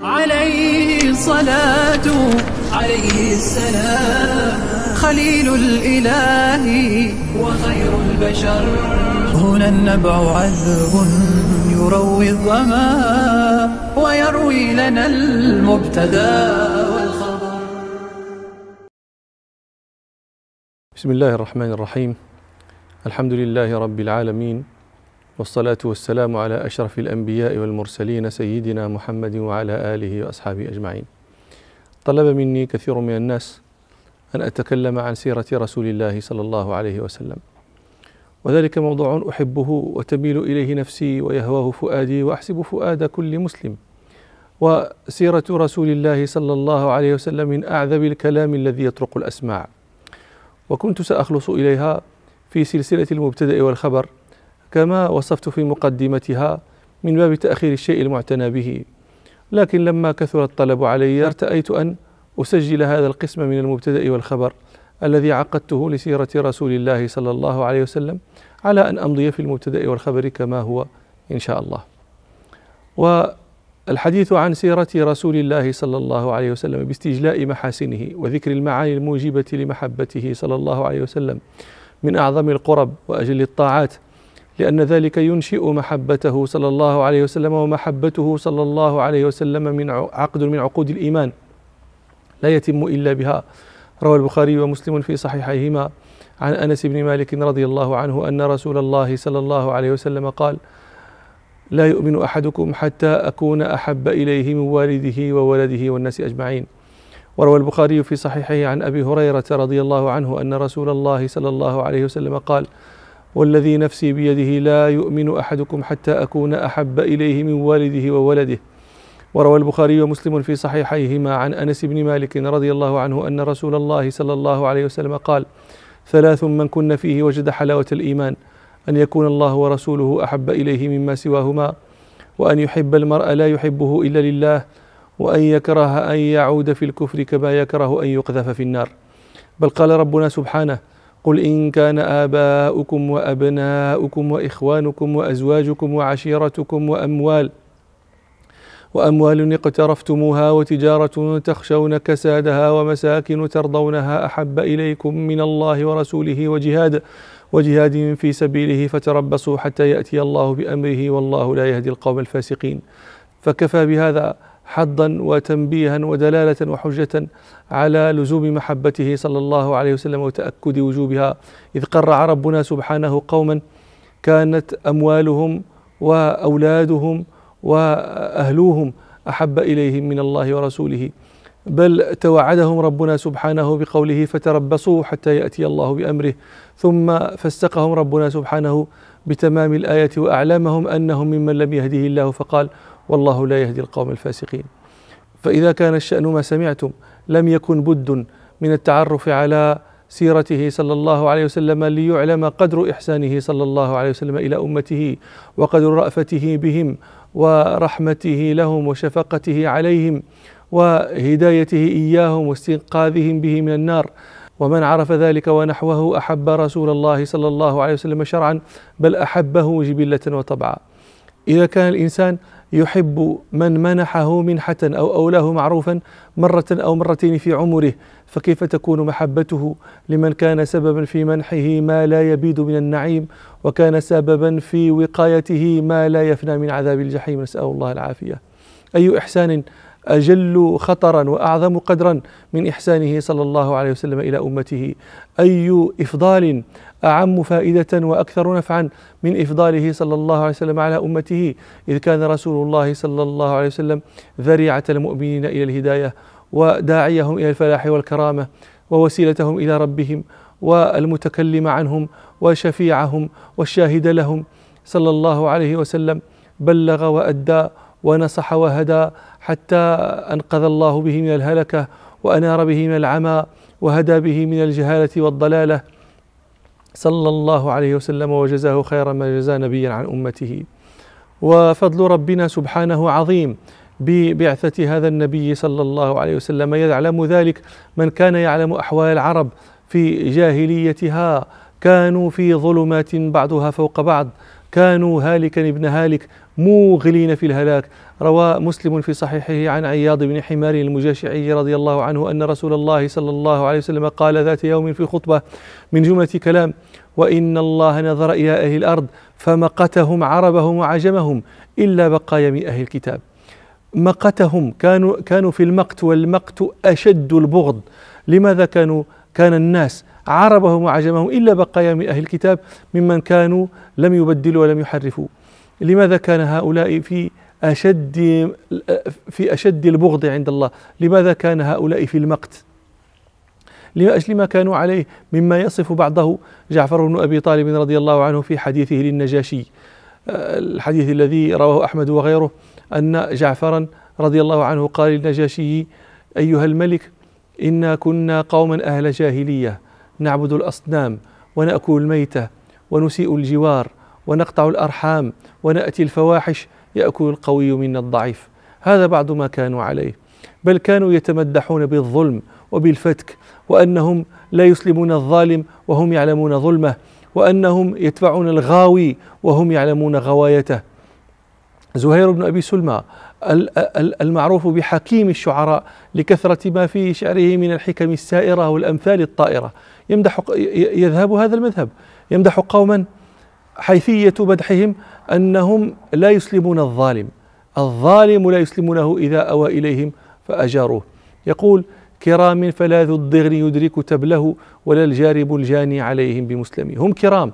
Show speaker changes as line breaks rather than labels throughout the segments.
عليه الصلاة عليه السلام. خليل الإله وخير البشر. هنا النبع عذب يروي الظما ويروي لنا المبتدأ والخبر.
بسم الله الرحمن الرحيم. الحمد لله رب العالمين والصلاة والسلام على أشرف الأنبياء والمرسلين سيدنا محمد وعلى آله وأصحابه أجمعين. طلب مني كثير من الناس أن أتكلم عن سيرة رسول الله صلى الله عليه وسلم. وذلك موضوع أحبه وتميل إليه نفسي ويهواه فؤادي وأحسب فؤاد كل مسلم. وسيرة رسول الله صلى الله عليه وسلم من أعذب الكلام الذي يطرق الأسماع. وكنت سأخلص إليها في سلسلة المبتدأ والخبر كما وصفت في مقدمتها من باب تأخير الشيء المعتنى به. لكن لما كثر الطلب علي ارتأيت أن أسجل هذا القسم من المبتدأ والخبر الذي عقدته لسيرة رسول الله صلى الله عليه وسلم على أن أمضي في المبتدأ والخبر كما هو إن شاء الله. والحديث عن سيرة رسول الله صلى الله عليه وسلم باستجلاء محاسنه وذكر المعاني الموجبة لمحبته صلى الله عليه وسلم من أعظم القرب وأجل الطاعات لأن ذلك ينشئ محبته صلى الله عليه وسلم ومحبته صلى الله عليه وسلم من عقد من عقود الإيمان. لا يتم إلا بها. روى البخاري ومسلم في صحيحيهما عن أنس بن مالك رضي الله عنه أن رسول الله صلى الله عليه وسلم قال لا يؤمن أحدكم حتى أكون أحب إليه من والده وولده والناس أجمعين. وروى البخاري في صحيحه عن أبي هريرة رضي الله عنه أن رسول الله صلى الله عليه وسلم قال والذي نفسي بيده لا يؤمن أحدكم حتى أكون أحب إليه من والده وولده. وروى البخاري ومسلم في صحيحيهما عن أنس بن مالك رضي الله عنه أن رسول الله صلى الله عليه وسلم قال ثلاث من كن فيه وجد حلاوة الإيمان أن يكون الله ورسوله أحب إليه مما سواهما وأن يحب المرء لا يحبه إلا لله وأن يكره أن يعود في الكفر كما يكره أن يقذف في النار. بل قال ربنا سبحانه قل إن كان آباؤكم وأبناؤكم وإخوانكم وأزواجكم وعشيرتكم وأموال وأموال اقترفتموها وتجارة تخشون كسادها ومساكن ترضونها أحب إليكم من الله ورسوله وجهاد وجهاد في سبيله فتربصوا حتى يأتي الله بأمره والله لا يهدي القوم الفاسقين. فكفى بهذا حظا وتنبيها ودلالة وحجة على لزوم محبته صلى الله عليه وسلم وتأكد وجوبها. إذ قرع ربنا سبحانه قوما كانت أموالهم وأولادهم وأهلوهم أحب إليهم من الله ورسوله. بل توعدهم ربنا سبحانه بقوله فتربصوا حتى يأتي الله بأمره. ثم فاستقهم ربنا سبحانه بتمام الآية وأعلمهم أنهم ممن لم يهده الله فقال والله لا يهدي القوم الفاسقين. فإذا كان الشأن ما سمعتم لم يكن بد من التعرف على سيرته صلى الله عليه وسلم ليعلم قدر إحسانه صلى الله عليه وسلم إلى أمته وقدر رأفته بهم ورحمته لهم وشفقته عليهم وهدايته إياهم واستنقاذهم به من النار. ومن عرف ذلك ونحوه أحب رسول الله صلى الله عليه وسلم شرعا بل أحبه جبلة وطبعا. إذا كان الإنسان يحب من منحه منحة أو أولاه معروفا مرة أو مرتين في عمره فكيف تكون محبته لمن كان سببا في منحه ما لا يبيد من النعيم وكان سببا في وقايته ما لا يفنى من عذاب الجحيم؟ نسأل الله العافية. أي إحسان أجل خطرا وأعظم قدرا من إحسانه صلى الله عليه وسلم إلى أمته. أي إفضال أعم فائدة وأكثر نفعا من إفضاله صلى الله عليه وسلم على أمته إذ كان رسول الله صلى الله عليه وسلم ذريعة المؤمنين إلى الهداية وداعيهم إلى الفلاح والكرامة ووسيلتهم إلى ربهم والمتكلم عنهم وشفيعهم والشاهد لهم. صلى الله عليه وسلم بلغ وأدى ونصح وهدى حتى أنقذ الله به من الهلكة وأنار به من العمى وهدى به من الجهالة والضلالة. صلى الله عليه وسلم وجزاه خير ما جزى نبيا عن أمته. وفضل ربنا سبحانه عظيم ببعثة هذا النبي صلى الله عليه وسلم يعلم ذلك من كان يعلم أحوال العرب في جاهليتها. كانوا في ظلمات بعضها فوق بعض. كانوا هالكا ابن هالك موغلين في الهلاك. روى مسلم في صحيحه عن عياض بن حمار المجاشعي رضي الله عنه أن رسول الله صلى الله عليه وسلم قال ذات يوم في خطبة من جملة كلام وإن الله نظر إلى أهل الأرض فمقتهم عربهم وعجمهم إلا بقايا من أهل الكتاب. مقتهم كانوا كانوا في المقت والمقت أشد البغض. لماذا كانوا؟ كان الناس عربهم وعجمهم إلا بقايا من أهل الكتاب ممن كانوا لم يبدلوا ولم يحرفوا. لماذا كان هؤلاء في أشد في أشد البغض عند الله؟ لماذا كان هؤلاء في المقت؟ لأجل ما كانوا عليه مما يصف بعضه جعفر بن أبي طالب رضي الله عنه في حديثه للنجاشي. الحديث الذي رواه أحمد وغيره أن جعفرا رضي الله عنه قال للنجاشي أيها الملك إنا كنا قوما أهل جاهلية نعبد الأصنام ونأكل الميتة ونسيء الجوار ونقطع الأرحام ونأتي الفواحش يأكل القوي منا الضعيف. هذا بعض ما كانوا عليه بل كانوا يتمدحون بالظلم وبالفتك وأنهم لا يسلمون الظالم وهم يعلمون ظلمه وأنهم يتبعون الغاوي وهم يعلمون غوايته. زهير بن أبي سلمى المعروف بحكيم الشعراء لكثرة ما في شعره من الحكم السائرة والأمثال الطائرة. يمدح يذهب هذا المذهب. يمدح قوما حيثية مدحهم أنهم لا يسلمون الظالم. الظالم لا يسلمونه إذا أوى إليهم فأجاروه. يقول كرام فلا ذو الضغن يدرك تبله ولا الجارب الجاني عليهم بمسلم هم كرام.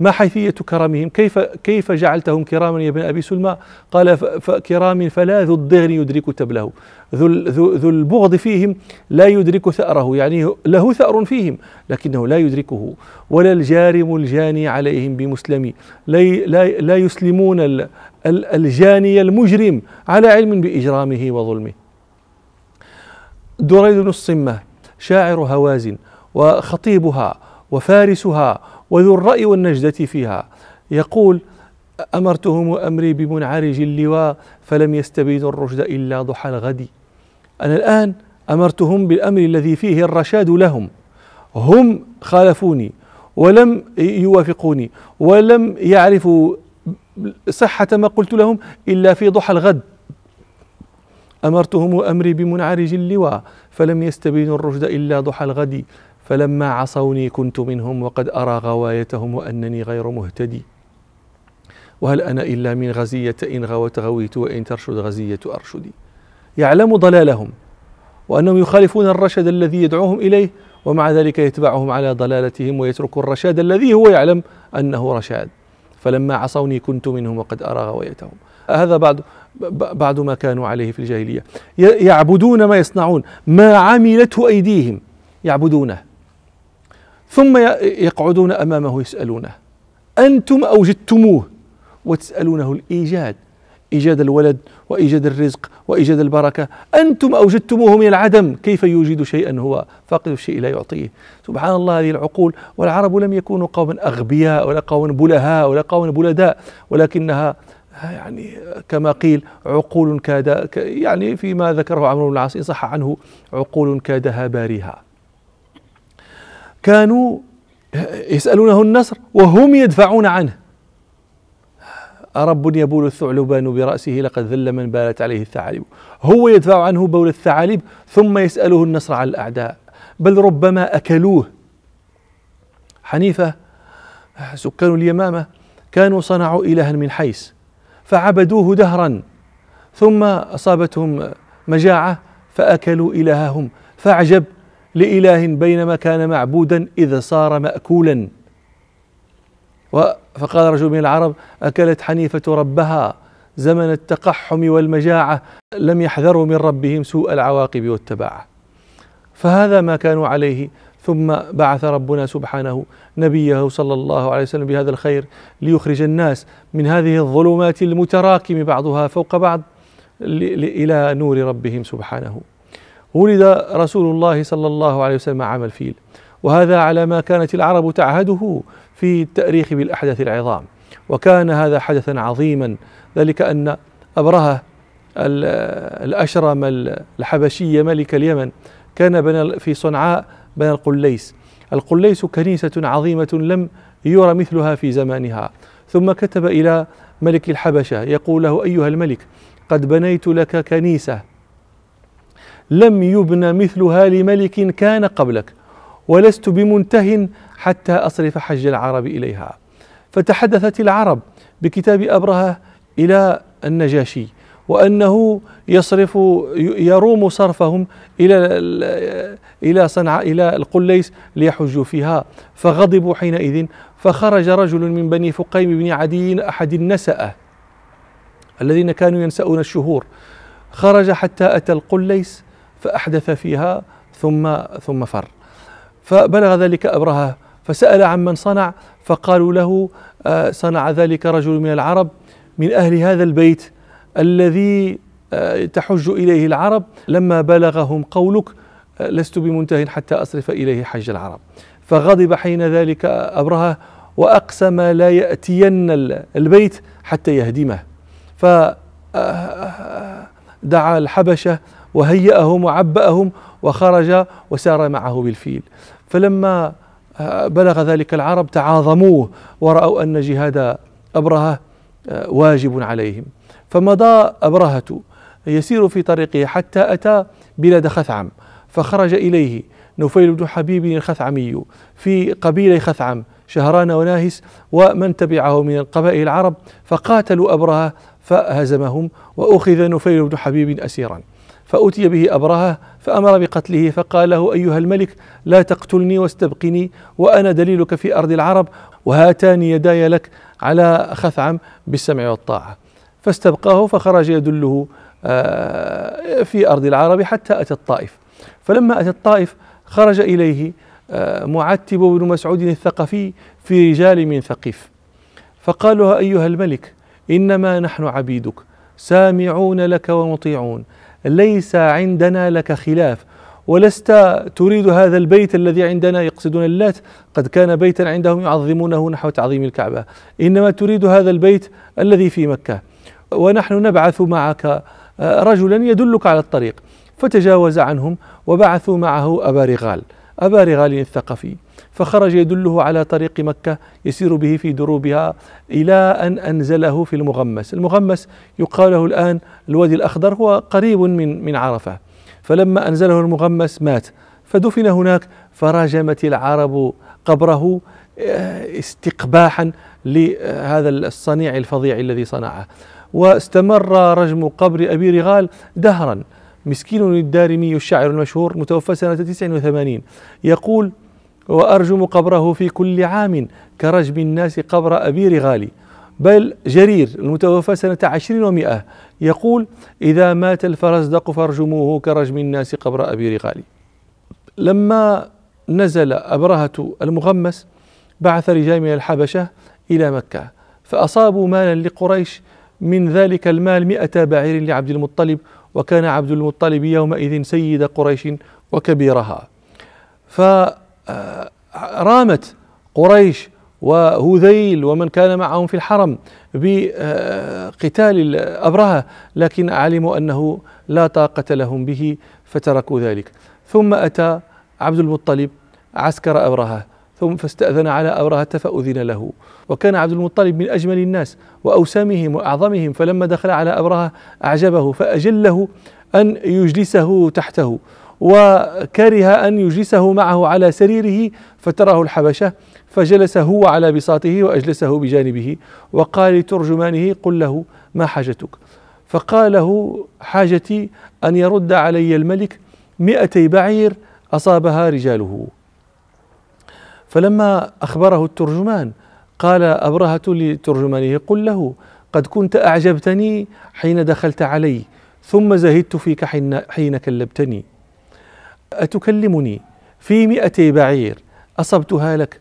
ما حيثية كرمهم؟ كيف كيف جعلتهم كراما يا ابن أبي سلمى؟ قال كرام فلا ذو الضغن يدرك تبله. ذو, ذو, ذو البغض فيهم لا يدرك ثأره يعني له ثأر فيهم لكنه لا يدركه. ولا الجارم الجاني عليهم بمسلم لا, لا, لا يسلمون الجاني المجرم على علم بإجرامه وظلمه. دريد الصمة شاعر هوازن وخطيبها وفارسها وذو الرأي والنجدة فيها. يقول أمرتهم أمري بمنعرج اللواء فلم يستبينوا الرشد إلا ضحى الغد أنا الآن أمرتهم بالأمر الذي فيه الرشاد لهم. هم خالفوني ولم يوافقوني ولم يعرفوا صحة ما قلت لهم إلا في ضحى الغد. أمرتهم أمري بمنعرج اللواء فلم يستبينوا الرشد إلا ضحى الغد فلما عصوني كنت منهم وقد أرى غوايتهم وأنني غير مهتدي. وهل أنا إلا من غزية إن غوت غويت وإن ترشد غزية أرشدي. يعلم ضلالهم وأنهم يخالفون الرشد الذي يدعوهم إليه ومع ذلك يتبعهم على ضلالتهم ويترك الرشاد الذي هو يعلم أنه رشاد. فلما عصوني كنت منهم وقد أرى غوايتهم. هذا بعد بعد ما كانوا عليه في الجاهلية. يعبدون ما يصنعون. ما عملته أيديهم يعبدونه. ثم يقعدون أمامه يسألونه أنتم أوجدتموه؟ وتسألونه الإيجاد إيجاد الولد وإيجاد الرزق وإيجاد البركة. أنتم أوجدتموه من العدم كيف يوجد شيئا هو فاقد الشيء لا يعطيه؟ سبحان الله هذه العقول والعرب لم يكونوا قوما أغبياء ولا قوما بلهاء ولا قوما بلداء ولكنها يعني كما قيل عقول كاد يعني فيما ذكره عمرو بن العاص صح عنه عقول كادها باريها كانوا يسألونه النصر وهم يدفعون عنه. أرب يبول الثعلبان برأسه لقد ذل من بالت عليه الثعالب. هو يدفع عنه بول الثعالب ثم يسأله النصر على الأعداء. بل ربما أكلوه. حنيفة سكان اليمامة كانوا صنعوا إلها من حيس فعبدوه دهرا. ثم أصابتهم مجاعة فأكلوا إلههم. فأعجب لإله بينما كان معبودا إذ صار مأكولا. فقال رجل من العرب أكلت حنيفة ربها زمن التقحم والمجاعة لم يحذروا من ربهم سوء العواقب والتباعة. فهذا ما كانوا عليه. ثم بعث ربنا سبحانه نبيه صلى الله عليه وسلم بهذا الخير ليخرج الناس من هذه الظلمات المتراكم بعضها فوق بعض إلى نور ربهم سبحانه. ولد رسول الله صلى الله عليه وسلم عام الفيل. وهذا على ما كانت العرب تعهده في التأريخ بالأحداث العظام. وكان هذا حدثا عظيما. ذلك أن أبرهة الأشرم الحبشي ملك اليمن كان بنى في صنعاء بنى القليس. القليس كنيسة عظيمة لم يرى مثلها في زمانها. ثم كتب إلى ملك الحبشة يقول له أيها الملك قد بنيت لك كنيسة لم يبن مثلها لملك كان قبلك ولست بمنته حتى أصرف حج العرب إليها. فتحدثت العرب بكتاب أبرهة إلى النجاشي وأنه يصرف يروم صرفهم إلى إلى صنعاء إلى القليس ليحجوا فيها. فغضبوا حينئذ فخرج رجل من بني فقيم بن عدي أحد النسأة الذين كانوا ينسؤون الشهور. خرج حتى أتى القليس فأحدث فيها ثم ثم فر. فبلغ ذلك أبرهة فسأل عمن صنع فقالوا له آه، صنع ذلك رجل من العرب من أهل هذا البيت الذي آه، تحج إليه العرب. لما بلغهم قولك آه، لست بمنته حتى أصرف إليه حج العرب. فغضب حين ذلك أبرهة وأقسم لا يأتين البيت حتى يهدمه. فدعا الحبشة وهيأهم وعبأهم وخرج وسار معه بالفيل. فلما بلغ ذلك العرب تعاظموه ورأوا أن جهاد أبرهة واجب عليهم. فمضى أبرهة يسير في طريقه حتى أتى بلاد خثعم فخرج إليه نفيل بن حبيب الخثعمي في قبيلة خثعم شهران وناهس ومن تبعه من القبائل العرب فقاتلوا أبرهة فهزمهم وأخذ نفيل بن حبيب أسيرا. فأتي به أبرهة فأمر بقتله فقال له أيها الملك لا تقتلني واستبقني وأنا دليلك في أرض العرب وهاتان يداي لك على خثعم بالسمع والطاعة. فاستبقاه فخرج يدله آه، في أرض العرب حتى أتى الطائف. فلما أتى الطائف خرج إليه آه، معتب بن مسعود الثقفي في رجال من ثقيف. فقال له أيها الملك إنما نحن عبيدك سامعون لك ومطيعون. ليس عندنا لك خلاف ولست تريد هذا البيت الذي عندنا يقصدون اللات قد كان بيتا عندهم يعظمونه نحو تعظيم الكعبة. إنما تريد هذا البيت الذي في مكة. ونحن نبعث معك آه، رجلا يدلك على الطريق فتجاوز عنهم وبعثوا معه أبا رغال. أبا رغال الثقفي. فخرج يدله على طريق مكة يسير به في دروبها إلى أن أنزله في المغمس. المغمس يقال له الآن الوادي الأخضر هو قريب من من عرفة. فلما أنزله المغمس مات. فدفن هناك فرجمت العرب قبره آه، استقباحا لهذا الصنيع الفظيع الذي صنعه. واستمر رجم قبر أبي رغال دهرا. مسكين الدارمي الشاعر المشهور متوفى سنة 89 يقول وأرجم قبره في كل عام كرجم الناس قبر أبي رغالي. بل جرير المتوفى سنة عشرين ومائة يقول إذا مات الفرزدق فارجموه كرجم الناس قبر أبي رغالي. لما نزل أبرهة المغمس بعث رجال من الحبشة إلى مكة فأصابوا مالا لقريش من ذلك المال مئة بعير لعبد المطلب وكان عبد المطلب يومئذ سيد قريش وكبيرها. فرامت قريش وهذيل ومن كان معهم في الحرم بقتال أبرهة لكن علموا أنه لا طاقة لهم به فتركوا ذلك. ثم أتى عبد المطلب عسكر أبرهة ثم فاستأذن على أبرهة فأذن له. وكان عبد المطلب من أجمل الناس وأوسامهم وأعظمهم فلما دخل على أبرهة أعجبه فأجله أن يجلسه تحته. وكره أن يجلسه معه على سريره فتراه الحبشة فجلس هو على بساطه وأجلسه بجانبه وقال لترجمانه قل له ما حاجتك. فقال له حاجتي أن يرد علي الملك مئتي بعير أصابها رجاله. فلما أخبره الترجمان قال أبرهة لترجمانه قل له قد كنت أعجبتني حين دخلت علي ثم زهدت فيك حين, حين كلبتني. أتكلمني؟ في مئتي بعير أصبتها لك.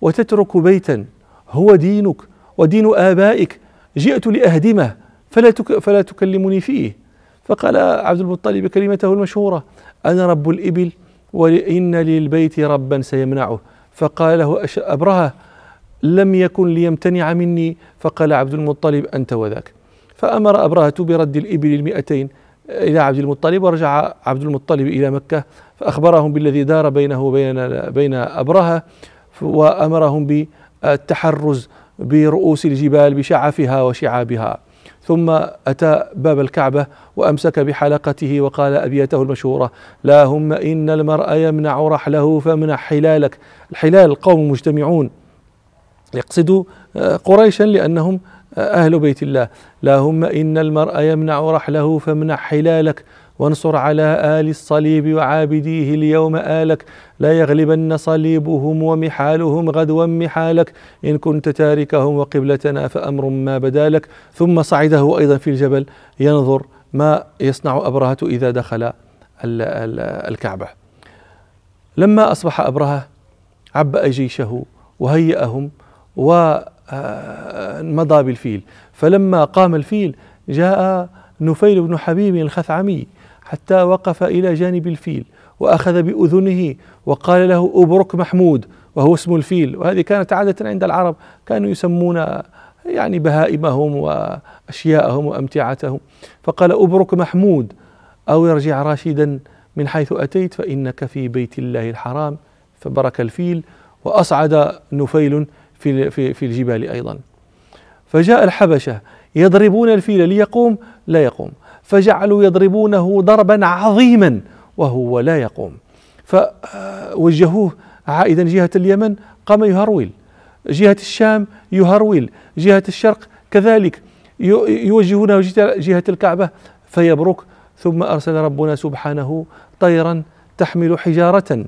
وتترك بيتا هو دينك ودين آبائك. جئت لأهدمه فلا, تك فلا تكلمني فيه. فقال عبد المطلب كلمته المشهورة أنا رب الإبل وإن للبيت ربا سيمنعه. فقال له أبرهة لم يكن ليمتنع مني. فقال عبد المطلب أنت وذاك. فأمر أبرهة برد الإبل المئتين. إلى عبد المطلب ورجع عبد المطلب إلى مكة فأخبرهم بالذي دار بينه وبين بين أبرهة وأمرهم بالتحرز برؤوس الجبال بشعفها وشعابها. ثم أتى باب الكعبة وأمسك بحلقته وقال أبيته المشهورة لا هم إن المرء يمنع رحله فمنع حلالك. الحلال القوم مجتمعون يقصد قريشا لأنهم أهل بيت الله. لا هم إن المرء يمنع رحله فمنع حلالك وانصر على آل الصليب وعابديه اليوم آلك. لا يغلبن صليبهم ومحالهم غدوا محالك. إن كنت تاركهم وقبلتنا فأمر ما بدالك ثم صعده أيضا في الجبل. ينظر ما يصنع أبرهة إذا دخل الكعبة. لما أصبح أبرهة عبأ جيشه وهيأهم ومضى بالفيل. فلما قام الفيل جاء نفيل بن حبيب الخثعمي حتى وقف إلى جانب الفيل وأخذ بأذنه وقال له أبرك محمود وهو اسم الفيل. وهذه كانت عادة عند العرب كانوا يسمون يعني بهائمهم وأشياءهم وأمتعتهم. فقال أبرك محمود أو ارجع راشدا من حيث أتيت فإنك في بيت الله الحرام. فبرك الفيل وأصعد نفيل في في في الجبال أيضا. فجاء الحبشة يضربون الفيل ليقوم لا يقوم. فجعلوا يضربونه ضربا عظيما وهو لا يقوم. فوجهوه عائدا جهة اليمن قام يهرول جهة الشام يهرول جهة الشرق كذلك يوجهونه جهة الكعبة فيبرك. ثم أرسل ربنا سبحانه طيرا تحمل حجارة.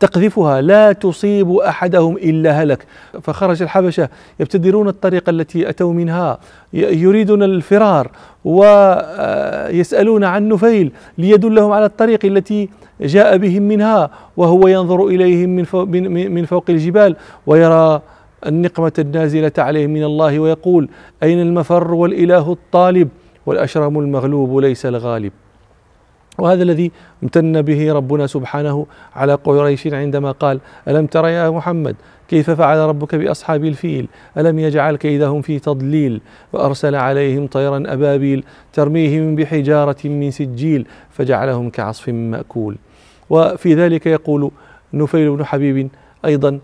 تقذفها لا تصيب أحدهم إلا هلك. فخرج الحبشة يبتدرون الطريق التي أتوا منها يريدون الفرار ويسالون عن نفيل ليدلهم على الطريق التي جاء بهم منها وهو ينظر إليهم من فوق, الجبال ويرى النقمة النازلة عليهم من الله ويقول أين المفر والإله الطالب؟ والأشرم المغلوب ليس الغالب. وهذا الذي امتن به ربنا سبحانه على قريش عندما قال ألم تر يا محمد كيف فعل ربك بأصحاب الفيل؟ ألم يجعل كيدهم في تضليل؟ وأرسل عليهم طيرا أبابيل ترميهم بحجارة من سجيل فجعلهم كعصف مأكول. وفي ذلك يقول نفيل بن حبيب أيضا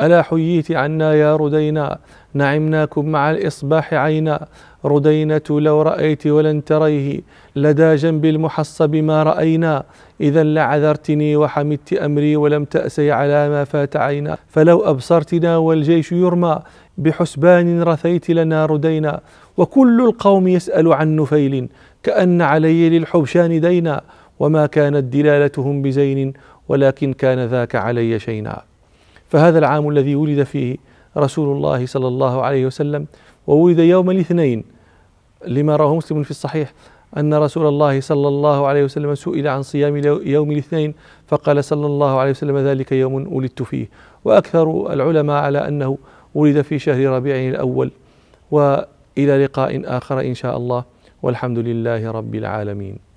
ألا حييت عنا يا ردينا؟ نعمناكم مع الإصباح عينا. ردينة لو رأيت ولن تريه لدى جنب المحصب ما رأينا. إذا لعذرتني وحمدت أمري ولم تأسي على ما فات عينا. فلو أبصرتنا والجيش يرمى بحسبان رثيت لنا ردينا. وكل القوم يسأل عن نفيل كأن علي للحبشان دينا. وما كانت دلالتهم بزين ولكن كان ذاك علي شينا. فهذا العام الذي ولد فيه رسول الله صلى الله عليه وسلم. وولد يوم الاثنين. لما رواه مسلم في الصحيح أن رسول الله صلى الله عليه وسلم سئل عن صيام يوم الاثنين فقال صلى الله عليه وسلم ذلك يوم ولدت فيه. وأكثر العلماء على أنه ولد في شهر ربيع الأول وإلى لقاء آخر إن شاء الله. والحمد لله رب العالمين.